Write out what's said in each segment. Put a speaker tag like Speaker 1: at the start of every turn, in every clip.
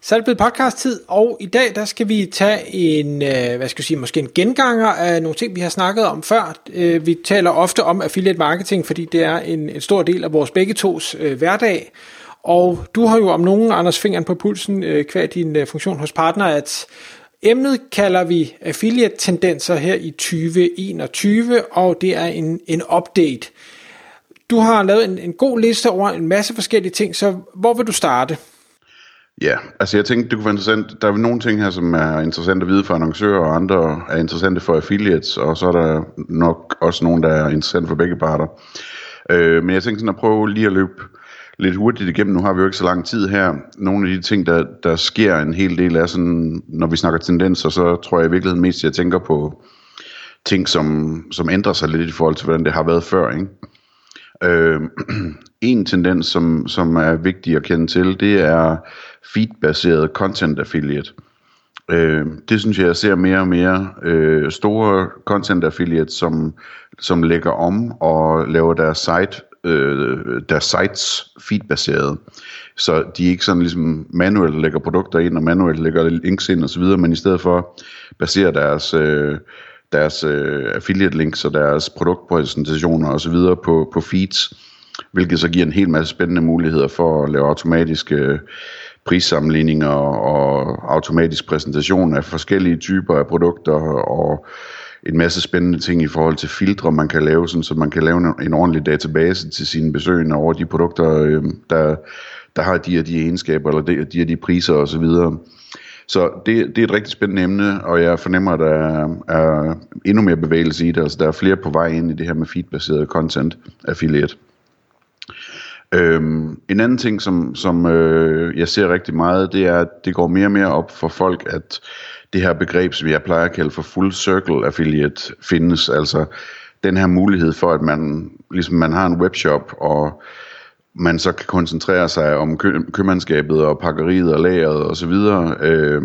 Speaker 1: Så er det blevet podcast-tid, og i dag der skal vi tage en, øh, hvad skal jeg sige, måske en genganger af nogle ting, vi har snakket om før. Øh, vi taler ofte om affiliate marketing, fordi det er en, en stor del af vores begge tos øh, hverdag. Og du har jo om nogen, Anders, fingeren på pulsen, øh, din funktion hos partner, at emnet kalder vi affiliate-tendenser her i 2021, og det er en, en update. Du har lavet en, en god liste over en masse forskellige ting, så hvor vil du starte?
Speaker 2: Ja, altså jeg tænkte, det kunne være interessant. Der er nogle ting her, som er interessante at vide for annoncører, og andre er interessante for affiliates, og så er der nok også nogle, der er interessante for begge parter. Øh, men jeg tænkte sådan at prøve lige at løbe lidt hurtigt igennem. Nu har vi jo ikke så lang tid her. Nogle af de ting, der, der sker en hel del af sådan, når vi snakker tendenser, så tror jeg i virkeligheden mest, at jeg tænker på ting, som, som ændrer sig lidt i forhold til, hvordan det har været før. Ikke? Øh, en tendens, som, som er vigtig at kende til, det er feed-baseret content affiliate. Øh, det synes jeg, jeg ser mere og mere øh, store content affiliates, som, som lægger om og laver deres site øh, deres sites feedbaseret. Så de ikke sådan ligesom manuelt lægger produkter ind og manuelt lægger links ind osv., men i stedet for baserer deres, øh, deres øh, affiliate links og deres produktpræsentationer osv. på, på feeds, hvilket så giver en hel masse spændende muligheder for at lave automatiske prissammenligninger og automatisk præsentation af forskellige typer af produkter og en masse spændende ting i forhold til filtre, man kan lave, sådan, så man kan lave en, ordentlig database til sine besøgende over de produkter, øh, der, der har de og de egenskaber, eller de, de og de priser osv. Så, så det, det er et rigtig spændende emne, og jeg fornemmer, at der er, er endnu mere bevægelse i det. Altså, der er flere på vej ind i det her med feedbaseret content affiliate. Øhm, en anden ting, som, som øh, jeg ser rigtig meget, det er, at det går mere og mere op for folk, at det her begreb, som jeg plejer at kalde for full circle affiliate, findes. Altså den her mulighed for, at man, ligesom man har en webshop, og man så kan koncentrere sig om kø- købmandskabet og pakkeriet og lageret og så videre, øh,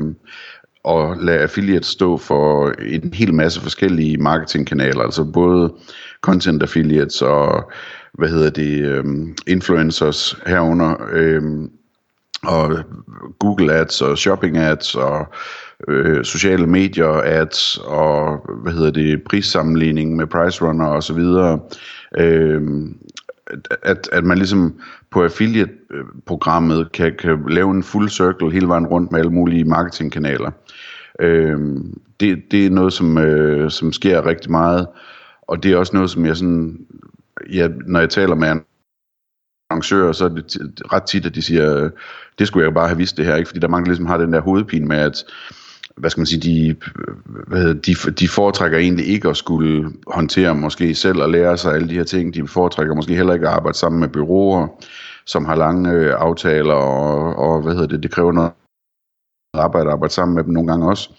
Speaker 2: og lade affiliate stå for en hel masse forskellige marketingkanaler, altså både content affiliates og hvad hedder det, øh, influencers herunder, øh, og Google Ads og Shopping Ads og øh, sociale medier ads og hvad hedder det prissammenligning med Price Runner og så videre. Øh, at, at man ligesom på affiliate-programmet kan, kan lave en full circle hele vejen rundt med alle mulige marketingkanaler. Øh, det, det er noget, som, øh, som sker rigtig meget, og det er også noget, som jeg sådan, ja, når jeg taler med arrangører, så er det ret tit, at de siger, øh, det skulle jeg bare have vidst det her, ikke? fordi der er mange, der ligesom har den der hovedpine med, at hvad skal man sige, de, hvad de, de foretrækker egentlig ikke at skulle håndtere måske selv og lære sig alle de her ting. De foretrækker måske heller ikke at arbejde sammen med byråer, som har lange øh, aftaler, og, og hvad hedder det, det kræver noget arbejde at arbejde sammen med dem nogle gange også.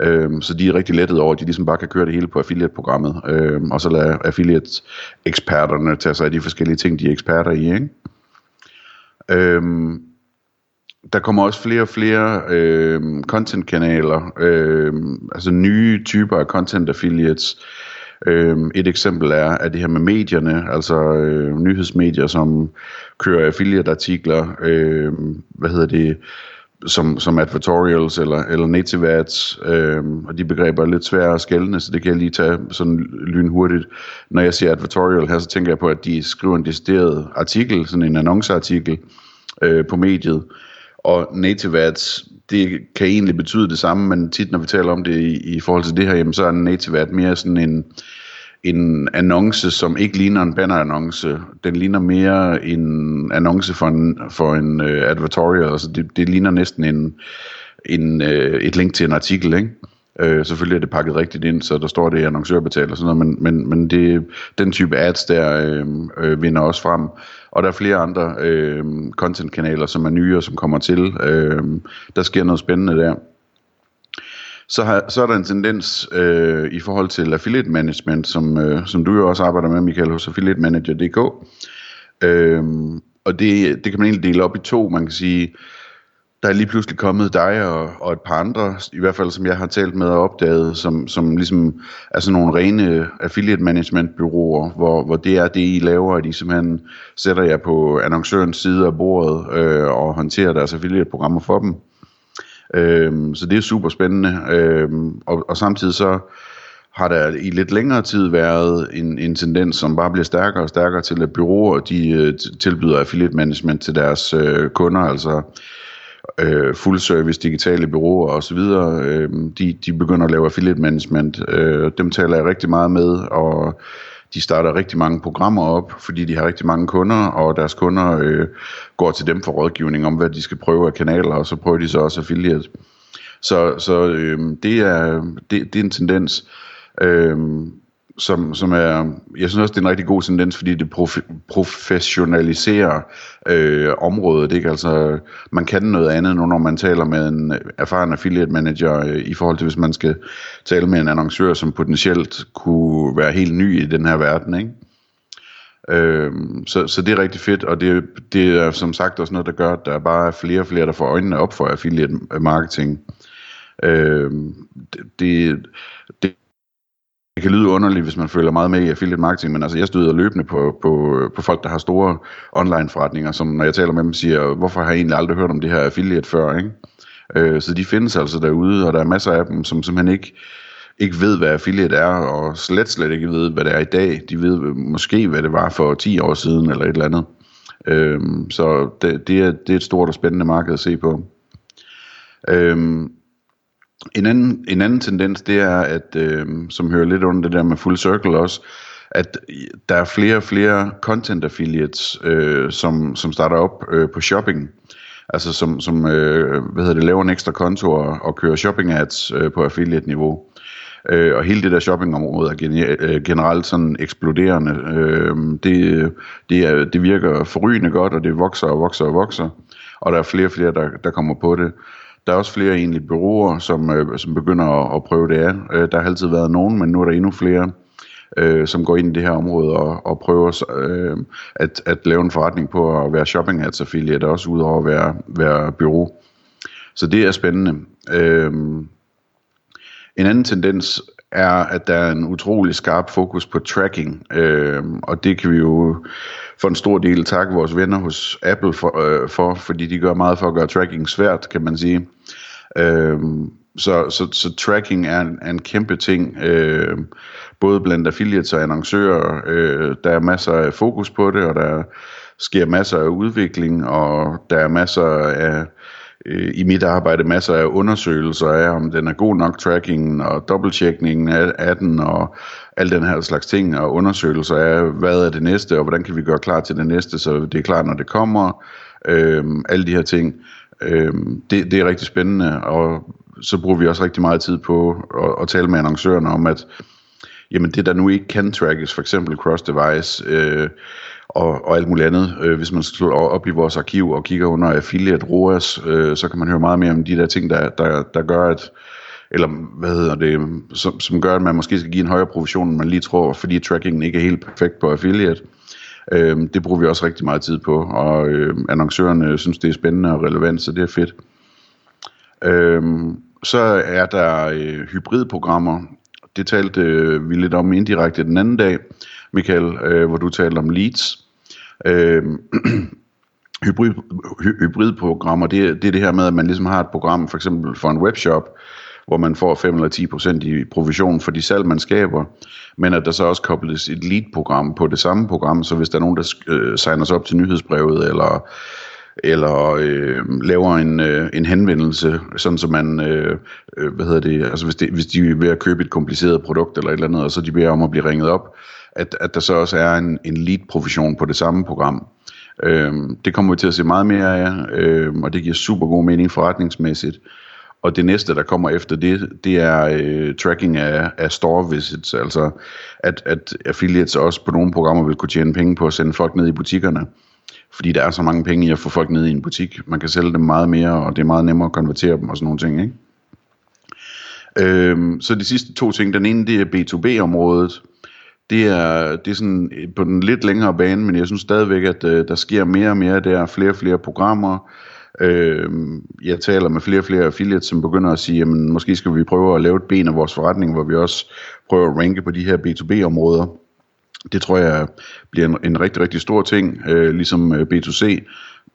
Speaker 2: Øhm, så de er rigtig lettet over, at de ligesom bare kan køre det hele på affiliate-programmet, øhm, og så lade affiliate-eksperterne tage sig af de forskellige ting, de er eksperter i. Ikke? Øhm, der kommer også flere og flere øh, content-kanaler, øh, altså nye typer af content affiliates. Øh, et eksempel er, er det her med medierne, altså øh, nyhedsmedier, som kører affiliate-artikler, øh, hvad hedder det, som, som advertorials eller, eller native ads, øh, og de begreber er lidt svære at skælne, så det kan jeg lige tage sådan lynhurtigt. Når jeg siger advertorial her, så tænker jeg på, at de skriver en decideret artikel, sådan en annonceartikel øh, på mediet, og native ads, det kan egentlig betyde det samme, men tit når vi taler om det i, i forhold til det her, jamen, så er en native ad mere sådan en, en annonce, som ikke ligner en bannerannonce. Den ligner mere en annonce for en, for en uh, advertorial, altså det, det ligner næsten en, en, uh, et link til en artikel, ikke? Uh, selvfølgelig er det pakket rigtigt ind, så der står det annoncørbetalt og sådan noget, men, men, men det, den type ads der øh, øh, vinder også frem. Og der er flere andre øh, content-kanaler, som er nye og som kommer til. Øh, der sker noget spændende der så, har, så er der en tendens øh, i forhold til affiliate management, som, øh, som du jo også arbejder med, Michael, hos affiliatemanager.dk. Øh, og det, det kan man egentlig dele op i to. Man kan sige, der er lige pludselig kommet dig og, og et par andre, i hvert fald som jeg har talt med og opdaget, som, som ligesom er sådan nogle rene affiliate management byråer, hvor, hvor det er det, I laver, at I simpelthen sætter jer på annoncørens side af bordet øh, og håndterer deres affiliate-programmer for dem. Øh, så det er super spændende, øh, og, og samtidig så har der i lidt længere tid været en, en tendens, som bare bliver stærkere og stærkere til, at byråer de, øh, tilbyder affiliate management til deres øh, kunder, altså øh, full service digitale byråer osv., øh, de, de begynder at lave affiliate management. Øh, dem taler jeg rigtig meget med, og de starter rigtig mange programmer op, fordi de har rigtig mange kunder, og deres kunder øh, går til dem for rådgivning om, hvad de skal prøve af kanaler, og så prøver de så også affiliate. Så, så øh, det, er, det, det er en tendens. Øh, som, som er, jeg synes også, det er en rigtig god tendens, fordi det prof- professionaliserer øh, området. Ikke? Altså, man kan noget andet nu, når man taler med en erfaren affiliate manager, øh, i forhold til hvis man skal tale med en annoncør, som potentielt kunne være helt ny i den her verden. Ikke? Øh, så, så det er rigtig fedt, og det, det er som sagt også noget, der gør, at der er bare flere og flere, der får øjnene op for affiliate marketing. Øh, det, det, det kan lyde underligt, hvis man føler meget med i affiliate marketing, men altså jeg støder løbende på, på, på folk, der har store online forretninger, som når jeg taler med dem siger, hvorfor har jeg egentlig aldrig hørt om det her affiliate før, ikke? Øh, så de findes altså derude, og der er masser af dem, som simpelthen ikke, ikke ved, hvad affiliate er, og slet slet ikke ved, hvad det er i dag. De ved måske, hvad det var for 10 år siden, eller et eller andet. Øh, så det, det, er, det er et stort og spændende marked at se på. Øh, en anden, en anden tendens, det er, at, øh, som hører lidt under det der med full circle også, at der er flere og flere content affiliates, øh, som, som starter op øh, på shopping. Altså som, som øh, hvad hedder det, laver en ekstra konto og, og kører shopping ads øh, på affiliate-niveau. Øh, og hele det der shoppingområde er øh, generelt sådan eksploderende. Øh, det, det, er, det virker forrygende godt, og det vokser og vokser og vokser. Og der er flere og flere, der, der kommer på det. Der er også flere egentlig byråer, som, øh, som begynder at, at prøve det af. Øh, der har altid været nogen, men nu er der endnu flere, øh, som går ind i det her område og, og prøver øh, at, at lave en forretning på at være shopping ads affiliate, også udover at være, være bureau. Så det er spændende. Øh, en anden tendens er, at der er en utrolig skarp fokus på tracking, øh, og det kan vi jo for en stor del takke vores venner hos Apple for, øh, for fordi de gør meget for at gøre tracking svært, kan man sige. Øh, så, så, så tracking er en, er en kæmpe ting, øh, både blandt affiliates og annoncører. Øh, der er masser af fokus på det, og der sker masser af udvikling, og der er masser af øh, i mit arbejde masser af undersøgelser af, om den er god nok tracking og dobbelttjekningen af, af den og al den her slags ting og undersøgelser af, hvad er det næste og hvordan kan vi gøre klar til det næste, så det er klar, når det kommer. Øh, alle de her ting. Øh, det, det er rigtig spændende, og så bruger vi også rigtig meget tid på at, at tale med annoncørerne om, at jamen det der nu ikke kan trackes, for eksempel cross-device, øh, og, og alt muligt andet. Øh, hvis man slår op i vores arkiv og kigger under affiliate ROAS, øh, så kan man høre meget mere om de der ting, der, der, der gør, at eller hvad hedder det, som, som gør, at man måske skal give en højere provision, end man lige tror, fordi trackingen ikke er helt perfekt på affiliate. Øh, det bruger vi også rigtig meget tid på, og øh, annoncørerne synes, det er spændende og relevant, så det er fedt. Øh, så er der øh, hybridprogrammer. Det talte øh, vi lidt om indirekte den anden dag, Michael, øh, hvor du talte om leads. Øh, hybrid, hybridprogrammer, det, det er det her med, at man ligesom har et program, for eksempel for en webshop, hvor man får 5 eller 10 procent i provision for de salg, man skaber, men at der så også kobles et lead-program på det samme program, så hvis der er nogen, der øh, signer sig op til nyhedsbrevet, eller eller øh, laver en, øh, en henvendelse, sådan så man, øh, øh, hvad hedder det, altså hvis, det, hvis de er ved at købe et kompliceret produkt eller et eller andet, og så de beder om at blive ringet op, at, at der så også er en, en lead-provision på det samme program. Øh, det kommer vi til at se meget mere af, øh, og det giver super god mening forretningsmæssigt. Og det næste, der kommer efter det, det er øh, tracking af, af store visits, altså at, at affiliates også på nogle programmer vil kunne tjene penge på at sende folk ned i butikkerne. Fordi der er så mange penge i at få folk ned i en butik. Man kan sælge dem meget mere, og det er meget nemmere at konvertere dem og sådan nogle ting. Ikke? Øhm, så de sidste to ting, den ene det er B2B-området. Det er, det er sådan øh, på den lidt længere bane, men jeg synes stadigvæk, at øh, der sker mere og mere. Der er flere og flere programmer. Øh, jeg taler med flere og flere affiliates, som begynder at sige, jamen måske skal vi prøve at lave et ben af vores forretning, hvor vi også prøver at ranke på de her B2B-områder. Det tror jeg bliver en, en rigtig, rigtig stor ting, øh, ligesom øh, B2C,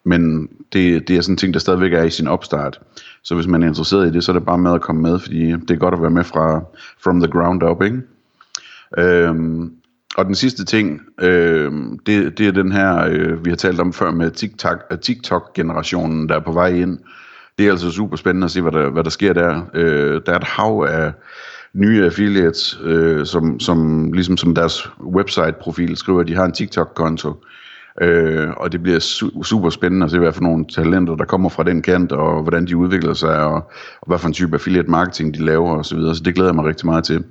Speaker 2: men det, det er sådan en ting, der stadigvæk er i sin opstart. Så hvis man er interesseret i det, så er det bare med at komme med, fordi det er godt at være med fra from the ground up, ikke? Øhm, og den sidste ting, øh, det, det er den her, øh, vi har talt om før med TikTok, øh, TikTok-generationen, der er på vej ind. Det er altså super spændende at se, hvad der, hvad der sker der. Øh, der er et hav af nye affiliates, øh, som, som ligesom som deres website-profil skriver, at de har en TikTok-konto. Øh, og det bliver su- super spændende at se, hvad for nogle talenter, der kommer fra den kant, og hvordan de udvikler sig, og, og hvad for en type affiliate marketing de laver osv. Så, videre. så det glæder jeg mig rigtig meget til.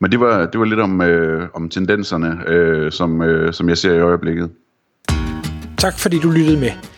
Speaker 2: Men det var, det var lidt om, øh, om tendenserne, øh, som, øh, som jeg ser i øjeblikket.
Speaker 1: Tak fordi du lyttede med.